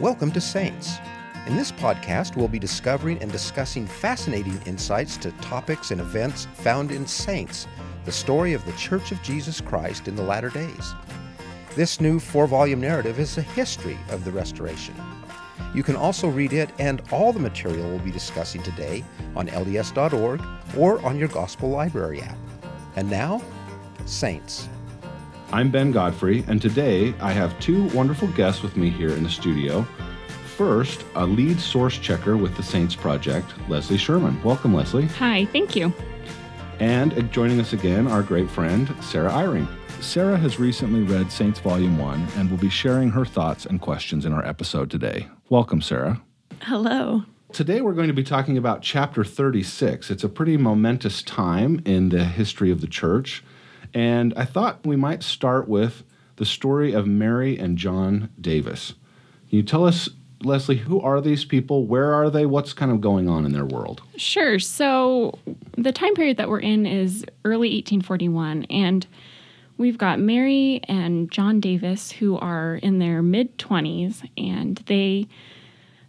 Welcome to Saints. In this podcast, we'll be discovering and discussing fascinating insights to topics and events found in Saints, the story of the Church of Jesus Christ in the latter days. This new four volume narrative is a history of the Restoration. You can also read it and all the material we'll be discussing today on LDS.org or on your Gospel Library app. And now, Saints. I'm Ben Godfrey, and today I have two wonderful guests with me here in the studio. First, a lead source checker with the Saints Project, Leslie Sherman. Welcome, Leslie. Hi, thank you. And joining us again, our great friend, Sarah Eyring. Sarah has recently read Saints Volume 1 and will be sharing her thoughts and questions in our episode today. Welcome, Sarah. Hello. Today we're going to be talking about chapter 36. It's a pretty momentous time in the history of the church. And I thought we might start with the story of Mary and John Davis. Can you tell us, Leslie, who are these people? Where are they? What's kind of going on in their world? Sure. So, the time period that we're in is early 1841, and we've got Mary and John Davis who are in their mid 20s, and they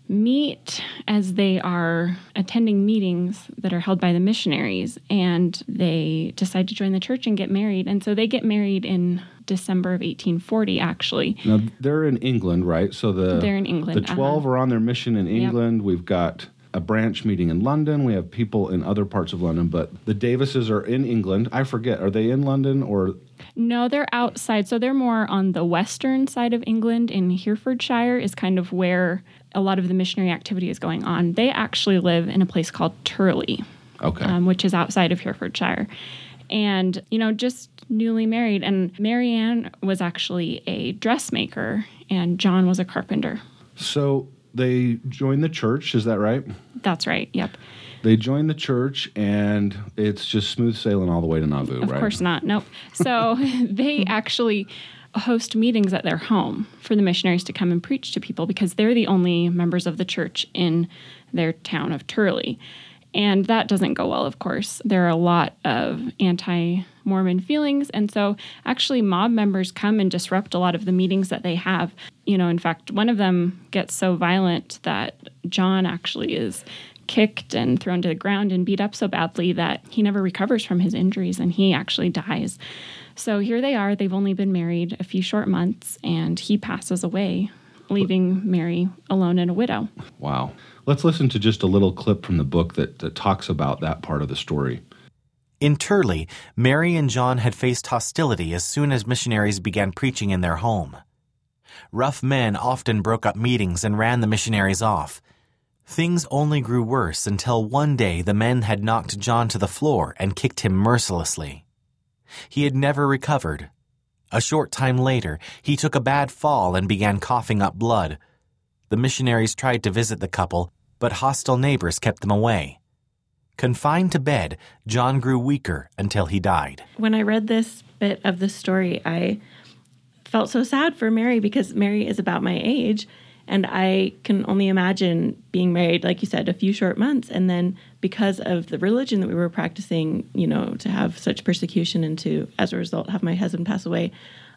meet as they are attending meetings that are held by the missionaries and they decide to join the church and get married and so they get married in December of 1840 actually now they're in England right so the they're in England the 12 uh-huh. are on their mission in England yep. we've got a branch meeting in London. We have people in other parts of London, but the Davises are in England. I forget, are they in London or? No, they're outside. So they're more on the western side of England in Herefordshire, is kind of where a lot of the missionary activity is going on. They actually live in a place called Turley, okay. um, which is outside of Herefordshire. And, you know, just newly married. And Marianne was actually a dressmaker, and John was a carpenter. So they joined the church, is that right? That's right, yep. They join the church, and it's just smooth sailing all the way to Nauvoo, of right? Of course not, nope. So they actually host meetings at their home for the missionaries to come and preach to people because they're the only members of the church in their town of Turley. And that doesn't go well, of course. There are a lot of anti Mormon feelings. And so, actually, mob members come and disrupt a lot of the meetings that they have. You know, in fact, one of them gets so violent that John actually is kicked and thrown to the ground and beat up so badly that he never recovers from his injuries and he actually dies. So here they are. They've only been married a few short months, and he passes away, leaving Mary alone and a widow. Wow. Let's listen to just a little clip from the book that, that talks about that part of the story. In Turley, Mary and John had faced hostility as soon as missionaries began preaching in their home. Rough men often broke up meetings and ran the missionaries off. Things only grew worse until one day the men had knocked John to the floor and kicked him mercilessly. He had never recovered. A short time later, he took a bad fall and began coughing up blood. The missionaries tried to visit the couple, but hostile neighbors kept them away. Confined to bed, John grew weaker until he died. When I read this bit of the story, I felt so sad for Mary because Mary is about my age and I can only imagine being married, like you said, a few short months. And then because of the religion that we were practicing, you know, to have such persecution and to, as a result, have my husband pass away,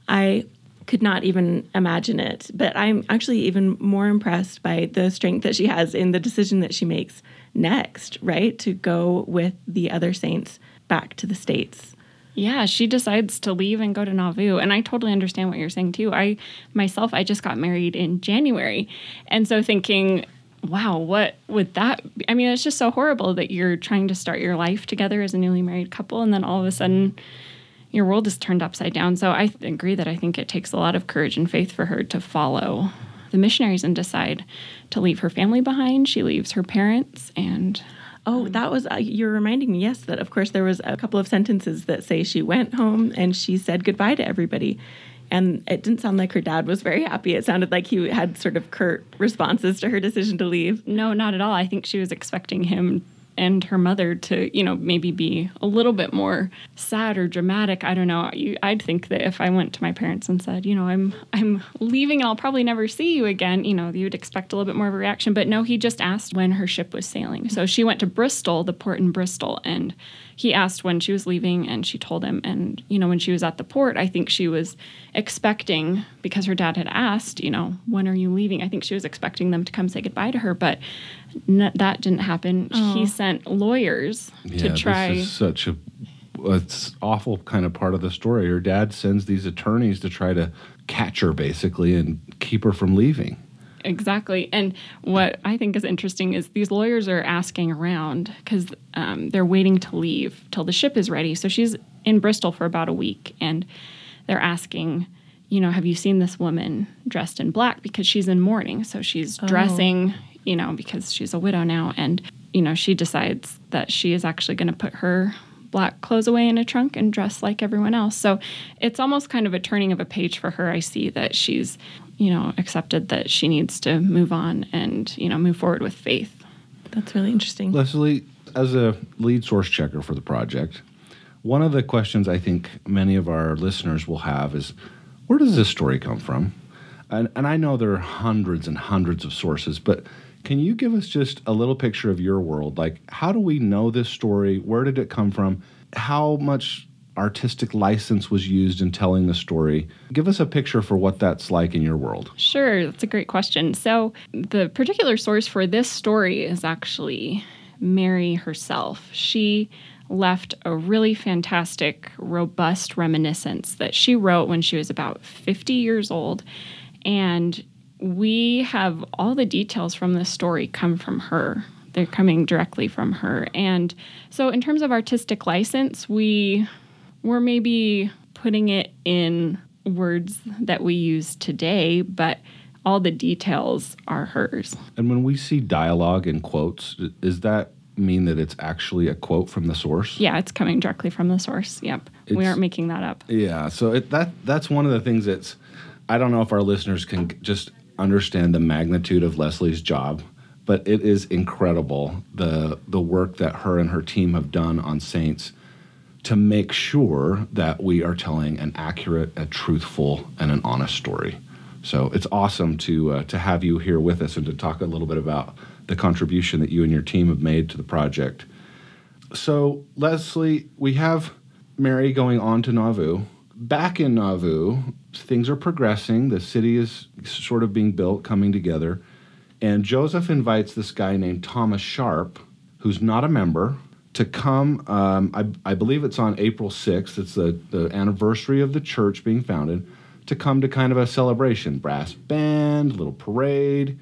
I could not even imagine it. But I'm actually even more impressed by the strength that she has in the decision that she makes next, right? To go with the other saints back to the States. Yeah, she decides to leave and go to Nauvoo. And I totally understand what you're saying too. I myself, I just got married in January. And so thinking, wow, what would that be? I mean, it's just so horrible that you're trying to start your life together as a newly married couple and then all of a sudden your world is turned upside down. So I agree that I think it takes a lot of courage and faith for her to follow the missionaries and decide to leave her family behind. She leaves her parents and Oh, that was, uh, you're reminding me, yes, that of course there was a couple of sentences that say she went home and she said goodbye to everybody. And it didn't sound like her dad was very happy. It sounded like he had sort of curt responses to her decision to leave. No, not at all. I think she was expecting him and her mother to, you know, maybe be a little bit more sad or dramatic. I don't know. I'd think that if I went to my parents and said, you know, I'm I'm leaving and I'll probably never see you again, you know, you would expect a little bit more of a reaction. But no, he just asked when her ship was sailing. So she went to Bristol, the port in Bristol, and he asked when she was leaving and she told him and you know when she was at the port i think she was expecting because her dad had asked you know when are you leaving i think she was expecting them to come say goodbye to her but n- that didn't happen oh. he sent lawyers yeah, to try this is such a it's awful kind of part of the story her dad sends these attorneys to try to catch her basically and keep her from leaving Exactly. And what I think is interesting is these lawyers are asking around because um, they're waiting to leave till the ship is ready. So she's in Bristol for about a week and they're asking, you know, have you seen this woman dressed in black? Because she's in mourning. So she's oh. Dressing, you know, because she's a widow now. And, you know, she decides that she is actually going to put her black clothes away in a trunk and dress like everyone else. So it's almost kind of a turning of a page for her. I see that she's you know, accepted that she needs to move on and, you know, move forward with faith. That's really interesting. Leslie, as a lead source checker for the project, one of the questions I think many of our listeners will have is where does this story come from? And, and I know there are hundreds and hundreds of sources, but can you give us just a little picture of your world? Like, how do we know this story? Where did it come from? How much artistic license was used in telling the story. Give us a picture for what that's like in your world. Sure, that's a great question. So, the particular source for this story is actually Mary herself. She left a really fantastic, robust reminiscence that she wrote when she was about 50 years old. And we have all the details from this story come from her. They're coming directly from her. And so, in terms of artistic license, we we're maybe putting it in words that we use today, but all the details are hers. And when we see dialogue in quotes, does that mean that it's actually a quote from the source? Yeah, it's coming directly from the source. Yep. It's, we aren't making that up. Yeah, so it, that that's one of the things that's I don't know if our listeners can just understand the magnitude of Leslie's job, but it is incredible the the work that her and her team have done on Saints to make sure that we are telling an accurate, a truthful, and an honest story. So it's awesome to uh, to have you here with us and to talk a little bit about the contribution that you and your team have made to the project. So Leslie, we have Mary going on to Nauvoo. Back in Nauvoo, things are progressing. The city is sort of being built, coming together. And Joseph invites this guy named Thomas Sharp, who's not a member, to come. Um, I, I, believe it's on April 6th. It's the, the anniversary of the church being founded. To come to kind of a celebration, brass band, little parade.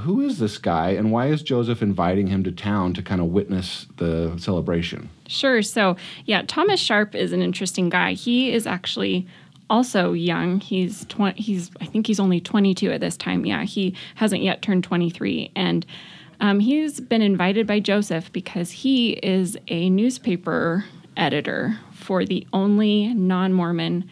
Who is this guy, and why is Joseph inviting him to town to kind of witness the celebration? Sure. So, yeah, Thomas Sharp is an interesting guy. He is actually also young. He's tw- he's I think he's only 22 at this time. Yeah, he hasn't yet turned 23, and um, he's been invited by Joseph because he is a newspaper editor for the only non Mormon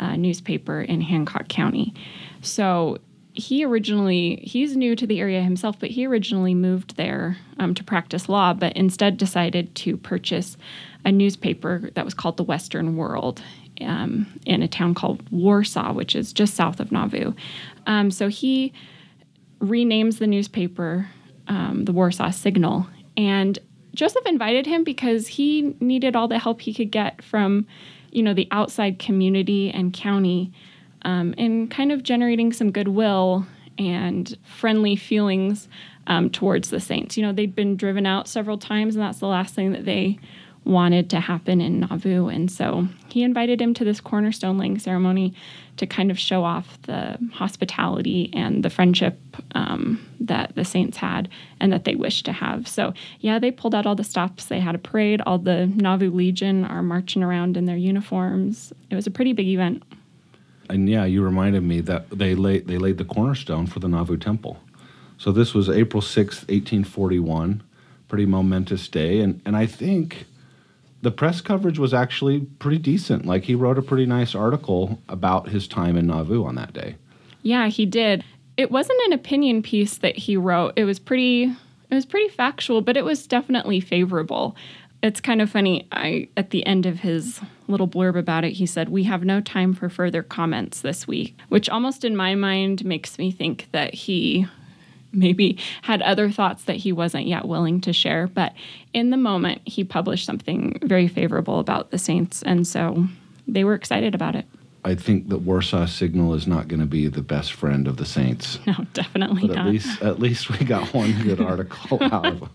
uh, newspaper in Hancock County. So he originally, he's new to the area himself, but he originally moved there um, to practice law, but instead decided to purchase a newspaper that was called the Western World. Um, in a town called Warsaw, which is just south of Nauvoo. Um, so he renames the newspaper um, the Warsaw Signal. And Joseph invited him because he needed all the help he could get from, you know, the outside community and county um, in kind of generating some goodwill and friendly feelings um, towards the saints. You know, they'd been driven out several times, and that's the last thing that they wanted to happen in Nauvoo. And so he invited him to this cornerstone laying ceremony to kind of show off the hospitality and the friendship um, that the saints had and that they wished to have. So, yeah, they pulled out all the stops. They had a parade. All the Nauvoo Legion are marching around in their uniforms. It was a pretty big event. And yeah, you reminded me that they laid, they laid the cornerstone for the Nauvoo Temple. So this was April 6th, 1841. Pretty momentous day. And, and I think the press coverage was actually pretty decent. Like he wrote a pretty nice article about his time in Nauvoo on that day. Yeah, he did. It wasn't an opinion piece that he wrote. It was pretty It was pretty factual, but it was definitely favorable. It's kind of funny. I at the end of his little blurb about it, he said, "We have no time for further comments this week," which almost in my mind makes me think that he maybe had other thoughts that he wasn't yet willing to share. But in the moment, he published something very favorable about the Saints, and so they were excited about it. I think that Warsaw Signal is not going to be the best friend of the Saints. No, definitely but not. At least, at least we got one good article out of it.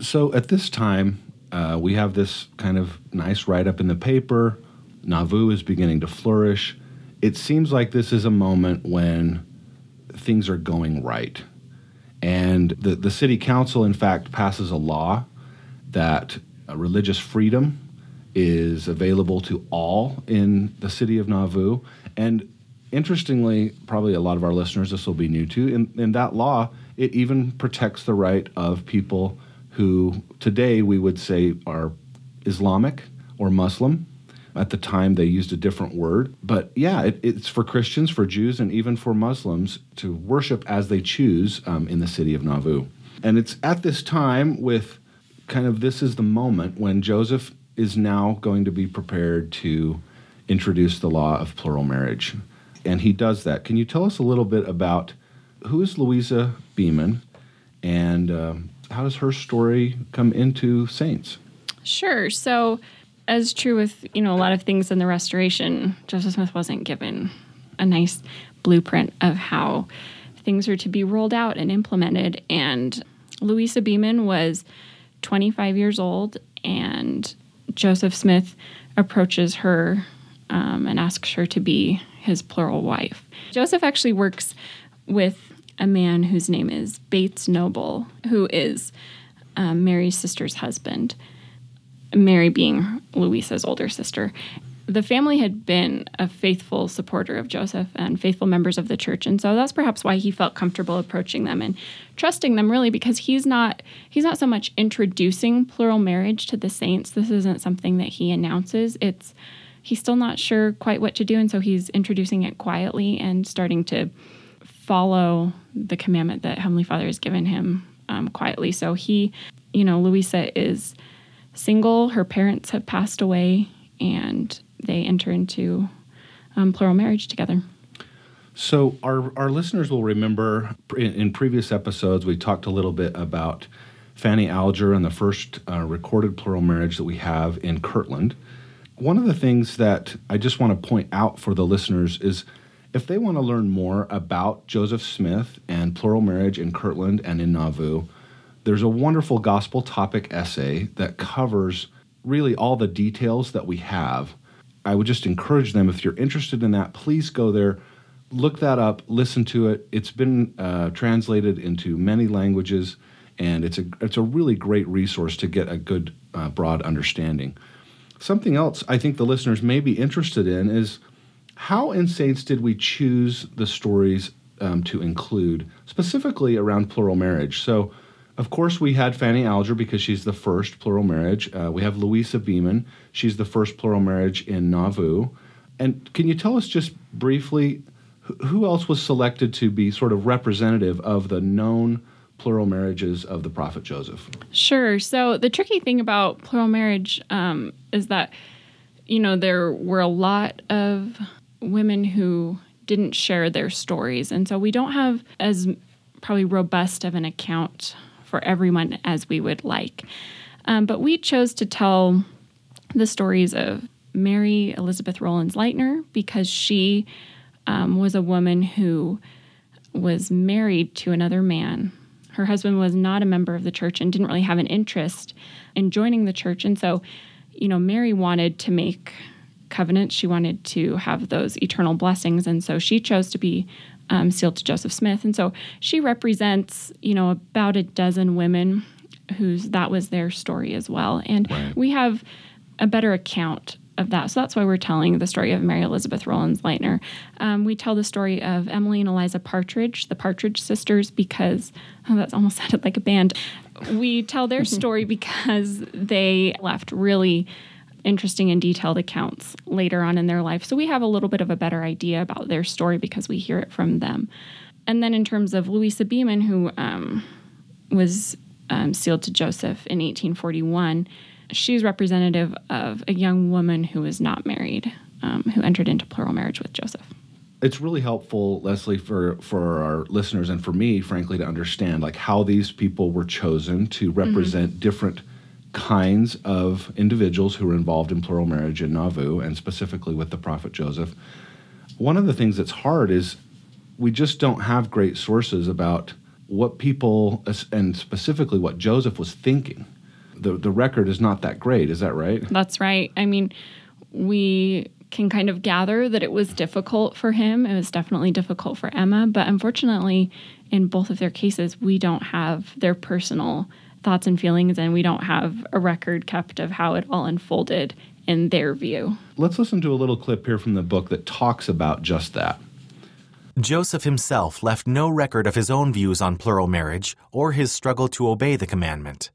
So at this time, uh, we have this kind of nice write up in the paper. Nauvoo is beginning to flourish. It seems like this is a moment when things are going right. And the, the city council, in fact, passes a law that uh, religious freedom is available to all in the city of Nauvoo. And interestingly, probably a lot of our listeners this will be new to, in, in that law, it even protects the right of people who today we would say are Islamic or Muslim. At the time, they used a different word. But yeah, it, it's for Christians, for Jews, and even for Muslims to worship as they choose um, in the city of Nauvoo. And it's at this time, with kind of this is the moment when Joseph is now going to be prepared to introduce the law of plural marriage. And he does that. Can you tell us a little bit about who is Louisa Beaman and um, how does her story come into Saints? Sure. So, as true with you know a lot of things in the Restoration, Joseph Smith wasn't given a nice blueprint of how things are to be rolled out and implemented. And Louisa Beaman was 25 years old, and Joseph Smith approaches her um, and asks her to be his plural wife. Joseph actually works with a man whose name is Bates Noble, who is um, Mary's sister's husband, Mary being Louisa's older sister. The family had been a faithful supporter of Joseph and faithful members of the church, and so that's perhaps why he felt comfortable approaching them and trusting them. Really, because he's not he's not so much introducing plural marriage to the saints. This isn't something that he announces. It's he's still not sure quite what to do, and so he's introducing it quietly and starting to follow the commandment that Heavenly Father has given him um, quietly. So he, you know, Louisa is single. Her parents have passed away, and they enter into um, plural marriage together. So our our listeners will remember in, in, previous episodes we talked a little bit about Fanny Alger and the first uh, recorded plural marriage that we have in Kirtland. One of the things that I just want to point out for the listeners is if they want to learn more about Joseph Smith and plural marriage in Kirtland and in Nauvoo, there's a wonderful gospel topic essay that covers really all the details that we have. I would just encourage them, if you're interested in that, please go there, look that up, listen to it. It's been uh, translated into many languages, and it's a, it's a really great resource to get a good, uh, broad understanding. Something else I think the listeners may be interested in is how in Saints did we choose the stories um, to include, specifically around plural marriage? So, of course, we had Fanny Alger because she's the first plural marriage. Uh, we have Louisa Beaman. She's the first plural marriage in Nauvoo. And can you tell us just briefly who else was selected to be sort of representative of the known plural marriages of the prophet Joseph? Sure. So the tricky thing about plural marriage um, is that, you know, there were a lot of women who didn't share their stories. And so we don't have as probably robust of an account for everyone as we would like. Um, but we chose to tell the stories of Mary Elizabeth Rollins Lightner because she um, was a woman who was married to another man. Her husband was not a member of the church and didn't really have an interest in joining the church. And so, you know, Mary wanted to make covenant. She wanted to have those eternal blessings, and so she chose to be um, sealed to Joseph Smith. And so she represents, you know, about a dozen women whose that was their story as well. And right. we have a better account of that. So that's why we're telling the story of Mary Elizabeth Rollins Lightner. Um, we tell the story of Emily and Eliza Partridge, the Partridge sisters, because oh, that's almost sounded like a band. We tell their story because they left really interesting and detailed accounts later on in their life. So we have a little bit of a better idea about their story because we hear it from them. And then in terms of Louisa Beaman, who um, was um, sealed to Joseph in 1841, she's representative of a young woman who was not married, um, who entered into plural marriage with Joseph. It's really helpful, Leslie, for for our listeners and for me, frankly, to understand like how these people were chosen to represent mm-hmm. different kinds of individuals who were involved in plural marriage in Nauvoo, and specifically with the prophet Joseph. One of the things that's hard is we just don't have great sources about what people, and specifically what Joseph was thinking. The, the record is not that great. Is that right? That's right. I mean, we can kind of gather that it was difficult for him. It was definitely difficult for Emma, but unfortunately, in both of their cases, we don't have their personal thoughts and feelings, and we don't have a record kept of how it all unfolded in their view. Let's listen to a little clip here from the book that talks about just that. Joseph himself left no record of his own views on plural marriage or his struggle to obey the commandment.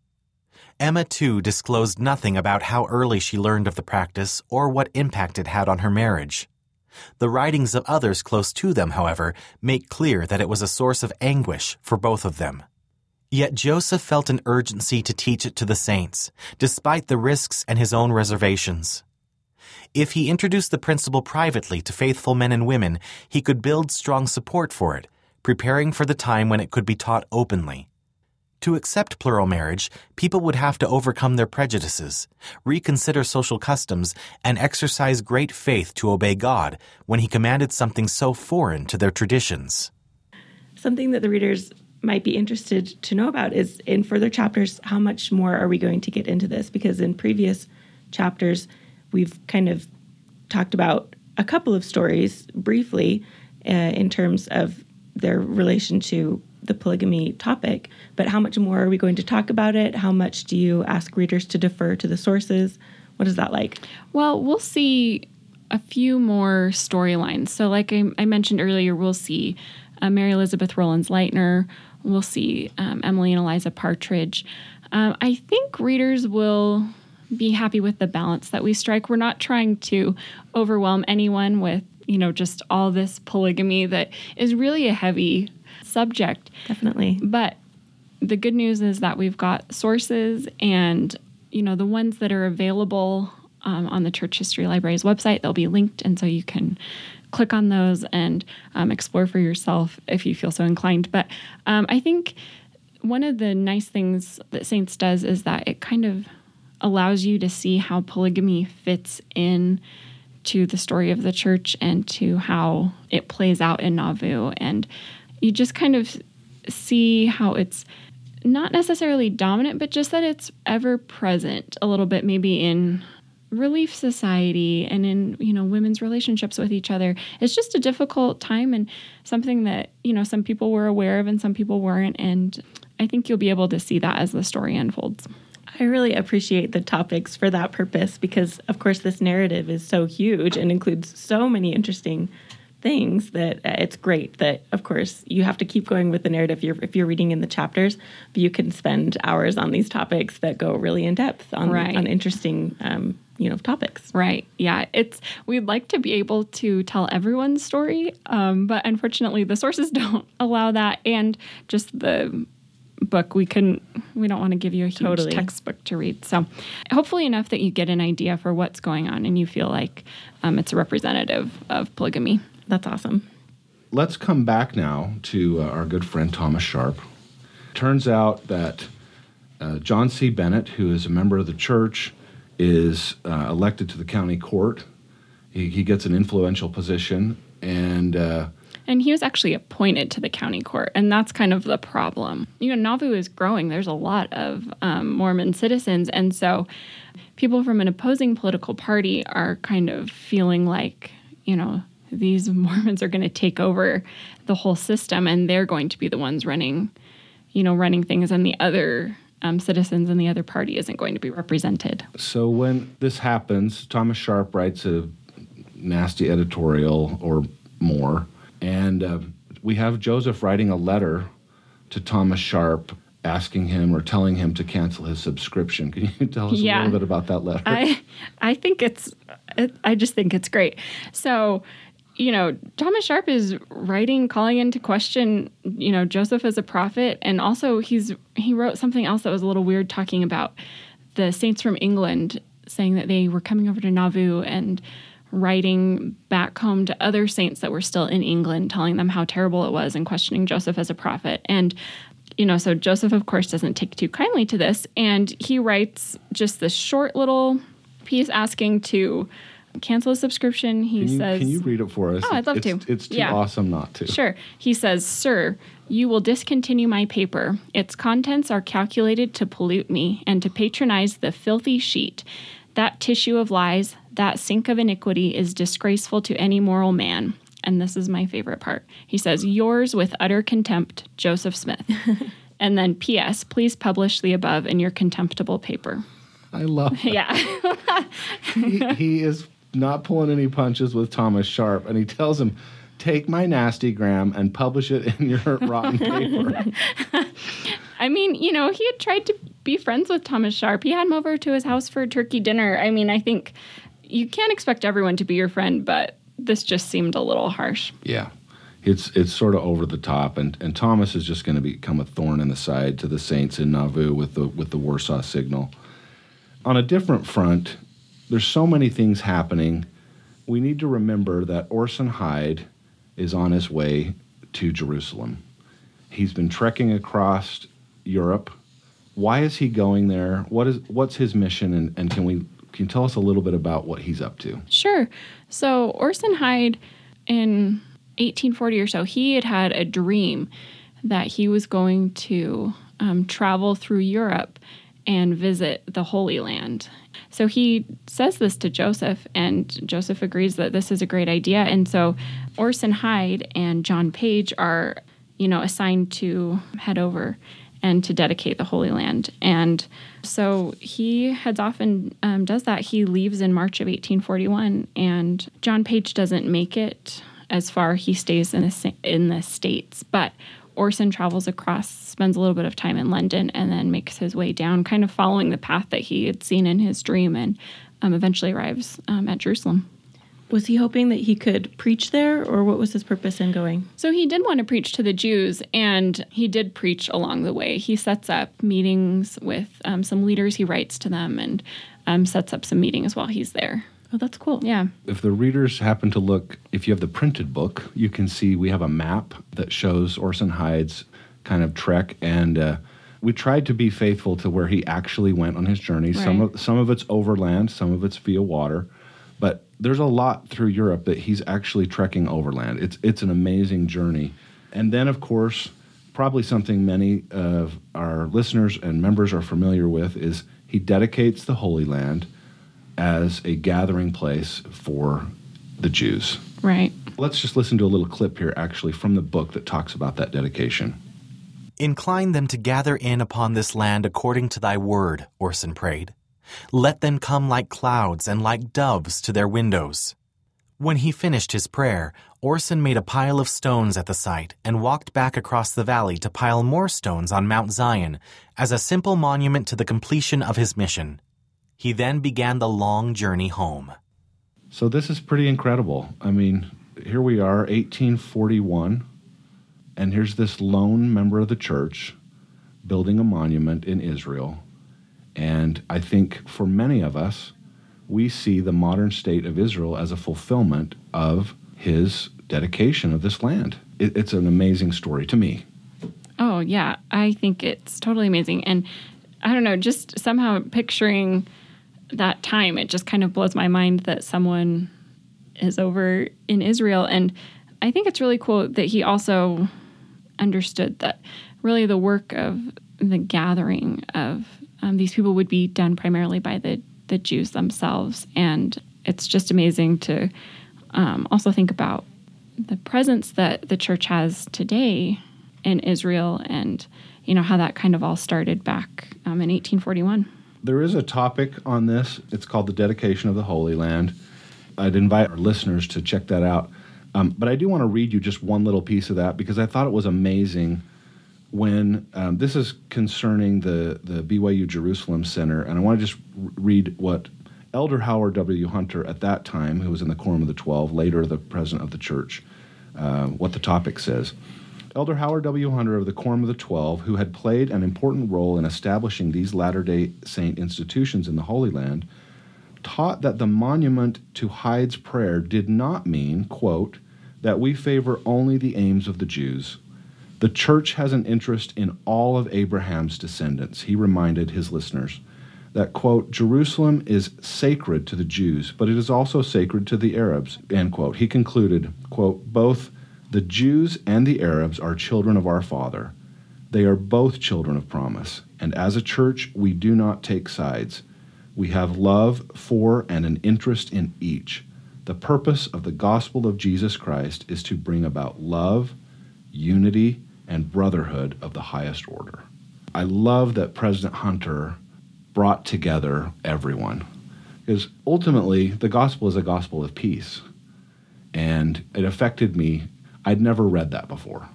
Emma, too, disclosed nothing about how early she learned of the practice or what impact it had on her marriage. The writings of others close to them, however, make clear that it was a source of anguish for both of them. Yet Joseph felt an urgency to teach it to the saints, despite the risks and his own reservations. If he introduced the principle privately to faithful men and women, he could build strong support for it, preparing for the time when it could be taught openly. To accept plural marriage, people would have to overcome their prejudices, reconsider social customs, and exercise great faith to obey God when he commanded something so foreign to their traditions. Something that the readers might be interested to know about is in further chapters, how much more are we going to get into this? Because in previous chapters, we've kind of talked about a couple of stories briefly uh, in terms of their relation to the polygamy topic. But how much more are we going to talk about it? How much do you ask readers to defer to the sources? What is that like? Well, we'll see a few more storylines. So, like I, I, mentioned earlier, we'll see uh, Mary Elizabeth Rollins Lightner. We'll see um, Emily and Eliza Partridge. Um, I think readers will be happy with the balance that we strike. We're not trying to overwhelm anyone with, you know, just all this polygamy that is really a heavy subject. Definitely. But the good news is that we've got sources and, you know, the ones that are available um, on the Church History Library's website, they'll be linked. And so you can click on those and um, explore for yourself if you feel so inclined. But um, I think one of the nice things that Saints does is that it kind of allows you to see how polygamy fits in to the story of the church and to how it plays out in Nauvoo. And you just kind of see how it's not necessarily dominant, but just that it's ever present a little bit, maybe in relief society and in you know women's relationships with each other it's just a difficult time and something that you know some people were aware of and some people weren't and i think you'll be able to see that as the story unfolds. I really appreciate the topics for that purpose because, of course, this narrative is so huge and includes so many interesting things that uh, it's great that, of course, you have to keep going with the narrative. If you're, if you're reading in the chapters, but you can spend hours on these topics that go really in depth on, right. on interesting um, you know topics. Right. Yeah. It's we'd like to be able to tell everyone's story um, but unfortunately the sources don't allow that. And just the book we couldn't we don't want to give you a huge totally. textbook to read. So hopefully enough that you get an idea for what's going on and you feel like um, it's a representative of polygamy that's awesome let's come back now to uh, our good friend thomas sharp turns out that uh, john c bennett who is a member of the church is uh, elected to the county court he, he, gets an influential position and uh, and he was actually appointed to the county court, and that's kind of the problem. You know, Nauvoo is growing. There's a lot of um, Mormon citizens, and so people from an opposing political party are kind of feeling like, you know, these Mormons are going to take over the whole system, and they're going to be the ones running, you know, running things, and the other um, citizens and the other party isn't going to be represented. So when this happens, Thomas Sharp writes a nasty editorial or more and uh, we have Joseph writing a letter to Thomas Sharp asking him or telling him to cancel his subscription. Can you tell us yeah. a little bit about that letter? I, I think it's, I just think it's great. So, you know, Thomas Sharp is writing, calling into question, you know, Joseph as a prophet, and also he's he wrote something else that was a little weird, talking about the saints from England, saying that they were coming over to Nauvoo and writing back home to other saints that were still in England, telling them how terrible it was and questioning Joseph as a prophet. And you know, so Joseph, of course, doesn't take too kindly to this, and he writes just this short little piece asking to cancel a subscription. He Can you, says, can you read it for us? Oh, I'd love it's, to. It's too Yeah. awesome not to. Sure. He says, Sir, you will discontinue my paper. Its contents are calculated to pollute me and to patronize the filthy sheet. That tissue of lies, that sink of iniquity is disgraceful to any moral man. And this is my favorite part. He says, Yours with utter contempt, Joseph Smith. and then, P.S., please publish the above in your contemptible paper. I love Yeah. he, he is not pulling any punches with Thomas Sharp, and he tells him, "Take my nasty gram and publish it in your rotten paper." I mean, you know, he had tried to be friends with Thomas Sharp. He had him over to his house for a turkey dinner. I mean, I think you can't expect everyone to be your friend, but this just seemed a little harsh. yeah, it's it's sort of over the top, and and Thomas is just going to become a thorn in the side to the saints in Nauvoo with the with the Warsaw Signal. On a different front, there's so many things happening. We need to remember that Orson Hyde is on his way to Jerusalem. He's been trekking across Europe. Why is he going there? What is what's his mission? And, and can we can you tell us a little bit about what he's up to? Sure. So Orson Hyde in 1840 or so, he had had a dream that he was going to um, travel through Europe and visit the Holy Land. So he says this to Joseph, and Joseph agrees that this is a great idea. And so Orson Hyde and John Page are, you know, assigned to head over and to dedicate the Holy Land. And so he heads off and um, does that. He leaves in March of 1841, and John Page doesn't make it as far. He stays in the in the states, but Orson travels across, spends a little bit of time in London, and then makes his way down, kind of following the path that he had seen in his dream, and um, eventually arrives um, at Jerusalem. Was he hoping that he could preach there, or what was his purpose in going? So he did want to preach to the Jews, and he did preach along the way. He sets up meetings with um, some leaders. He writes to them and um, sets up some meetings while he's there. Oh, that's cool. Yeah. If the readers happen to look, if you have the printed book, you can see we have a map that shows Orson Hyde's kind of trek, and uh, we tried to be faithful to where he actually went on his journey. Some of some of it's overland, some of it's via water, but there's a lot through Europe that he's actually trekking overland. It's it's an amazing journey, and then of course, probably something many of our listeners and members are familiar with is he dedicates the Holy Land as a gathering place for the Jews. Right. Let's just listen to a little clip here, actually, from the book that talks about that dedication. Incline them to gather in upon this land according to thy word, Orson prayed. Let them come like clouds and like doves to their windows. When he finished his prayer, Orson made a pile of stones at the site and walked back across the valley to pile more stones on Mount Zion as a simple monument to the completion of his mission. He then began the long journey home. So this is pretty incredible. I mean, here we are, 1841, and here's this lone member of the church building a monument in Israel. And I think for many of us, we see the modern state of Israel as a fulfillment of his dedication of this land. It, it's an amazing story to me. Oh, yeah. I think it's totally amazing. And I don't know, just somehow picturing that time, it just kind of blows my mind that someone is over in Israel. And I think it's really cool that he also understood that really the work of the gathering of um, these people would be done primarily by the, the Jews themselves. And it's just amazing to um, also think about the presence that the church has today in Israel and you know how that kind of all started back um, in 1841. There is a topic on this. It's called the dedication of the Holy Land. I'd invite our listeners to check that out. Um, but I do want to read you just one little piece of that because I thought it was amazing when um, this is concerning the, the BYU Jerusalem Center. And I want to just read what Elder Howard W. Hunter, at that time, who was in the Quorum of the Twelve, later the president of the church, uh, what the topic says. Elder Howard W. Hunter of the Quorum of the Twelve, who had played an important role in establishing these Latter day Saint institutions in the Holy Land, taught that the monument to Hyde's prayer did not mean, quote, that we favor only the aims of the Jews. The church has an interest in all of Abraham's descendants, he reminded his listeners. That, quote, Jerusalem is sacred to the Jews, but it is also sacred to the Arabs, end quote. He concluded, quote, both the Jews and the Arabs are children of our Father. They are both children of promise, and as a church, we do not take sides. We have love for and an interest in each. The purpose of the gospel of Jesus Christ is to bring about love, unity, and brotherhood of the highest order. I love that President Hunter brought together everyone. Because ultimately, the gospel is a gospel of peace. And it affected me I'd never read that before.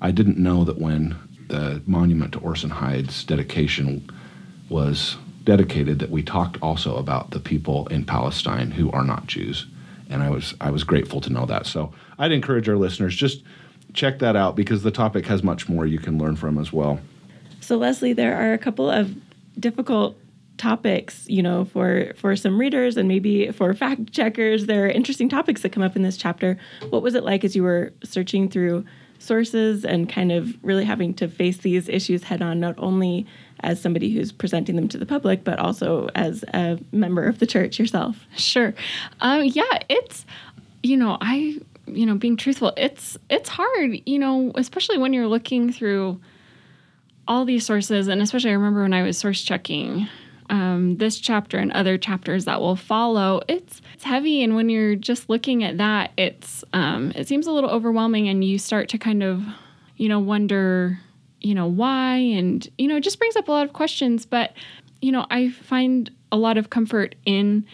I didn't know that when the monument to Orson Hyde's dedication was dedicated that we talked also about the people in Palestine who are not Jews. And I was I was grateful to know that. So I'd encourage our listeners just check that out because the topic has much more you can learn from as well. So Leslie, there are a couple of difficult topics, you know, for for some readers and maybe for fact checkers. There are interesting topics that come up in this chapter. What was it like as you were searching through sources and kind of really having to face these issues head on, not only as somebody who's presenting them to the public, but also as a member of the church yourself? Sure. Um, yeah, it's you know I you know being truthful, it's it's hard, you know, especially when you're looking through all these sources and especially I remember when I was source checking um, this chapter and other chapters that will follow, it's it's heavy. And when you're just looking at that, it's um, it seems a little overwhelming, and you start to kind of, you know, wonder, you know, why, and you know, it just brings up a lot of questions. But you know, I find a lot of comfort in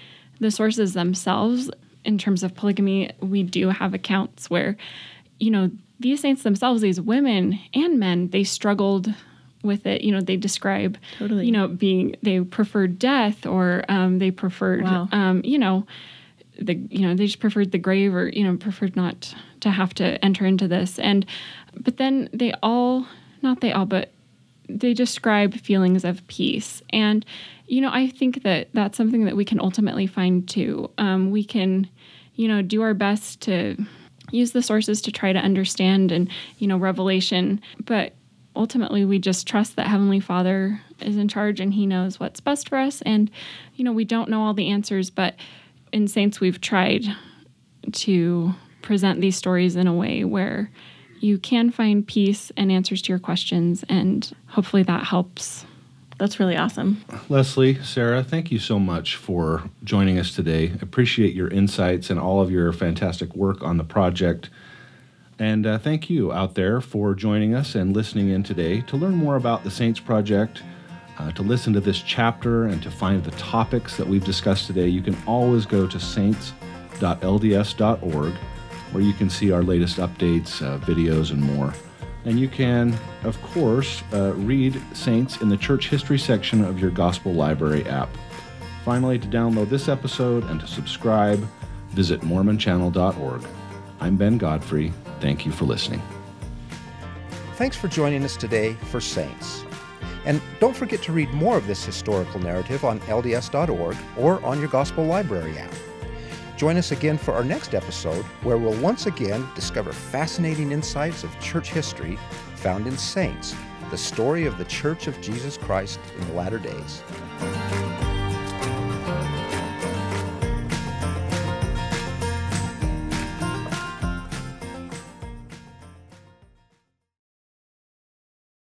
the sources themselves. In terms of polygamy, we do have accounts where, you know, these saints themselves, these women and men, they struggled with it. You know, they describe, totally. you know, being they preferred death or um, they preferred, wow. um, you know, the you know they just preferred the grave or you know preferred not to have to enter into this. And but then they all, not they all, but they describe feelings of peace. And you know, I think that that's something that we can ultimately find too. Um, we can, you know, do our best to use the sources to try to understand and you know revelation but ultimately we just trust that heavenly father is in charge and he knows what's best for us. And you know we don't know all the answers but in saints we've tried to present these stories in a way where you can find peace and answers to your questions and hopefully that helps. That's really awesome. Leslie sarah thank you so much for joining us today. Appreciate your insights and all of your fantastic work on the project and uh, thank you out there for joining us and listening in today. To learn more about the Saints Project, uh, to listen to this chapter, and to find the topics that we've discussed today, you can always go to saints.lds.org, where you can see our latest updates, uh, videos, and more. And you can, of course, uh, read Saints in the church history section of your Gospel Library app. Finally, to download this episode and to subscribe, visit MormonChannel.org. I'm Ben Godfrey. Thank you for listening. Thanks for joining us today for Saints. And don't forget to read more of this historical narrative on LDS.org or on your Gospel Library app. Join us again for our next episode, where we'll once again discover fascinating insights of church history found in Saints, the story of the Church of Jesus Christ in the latter days.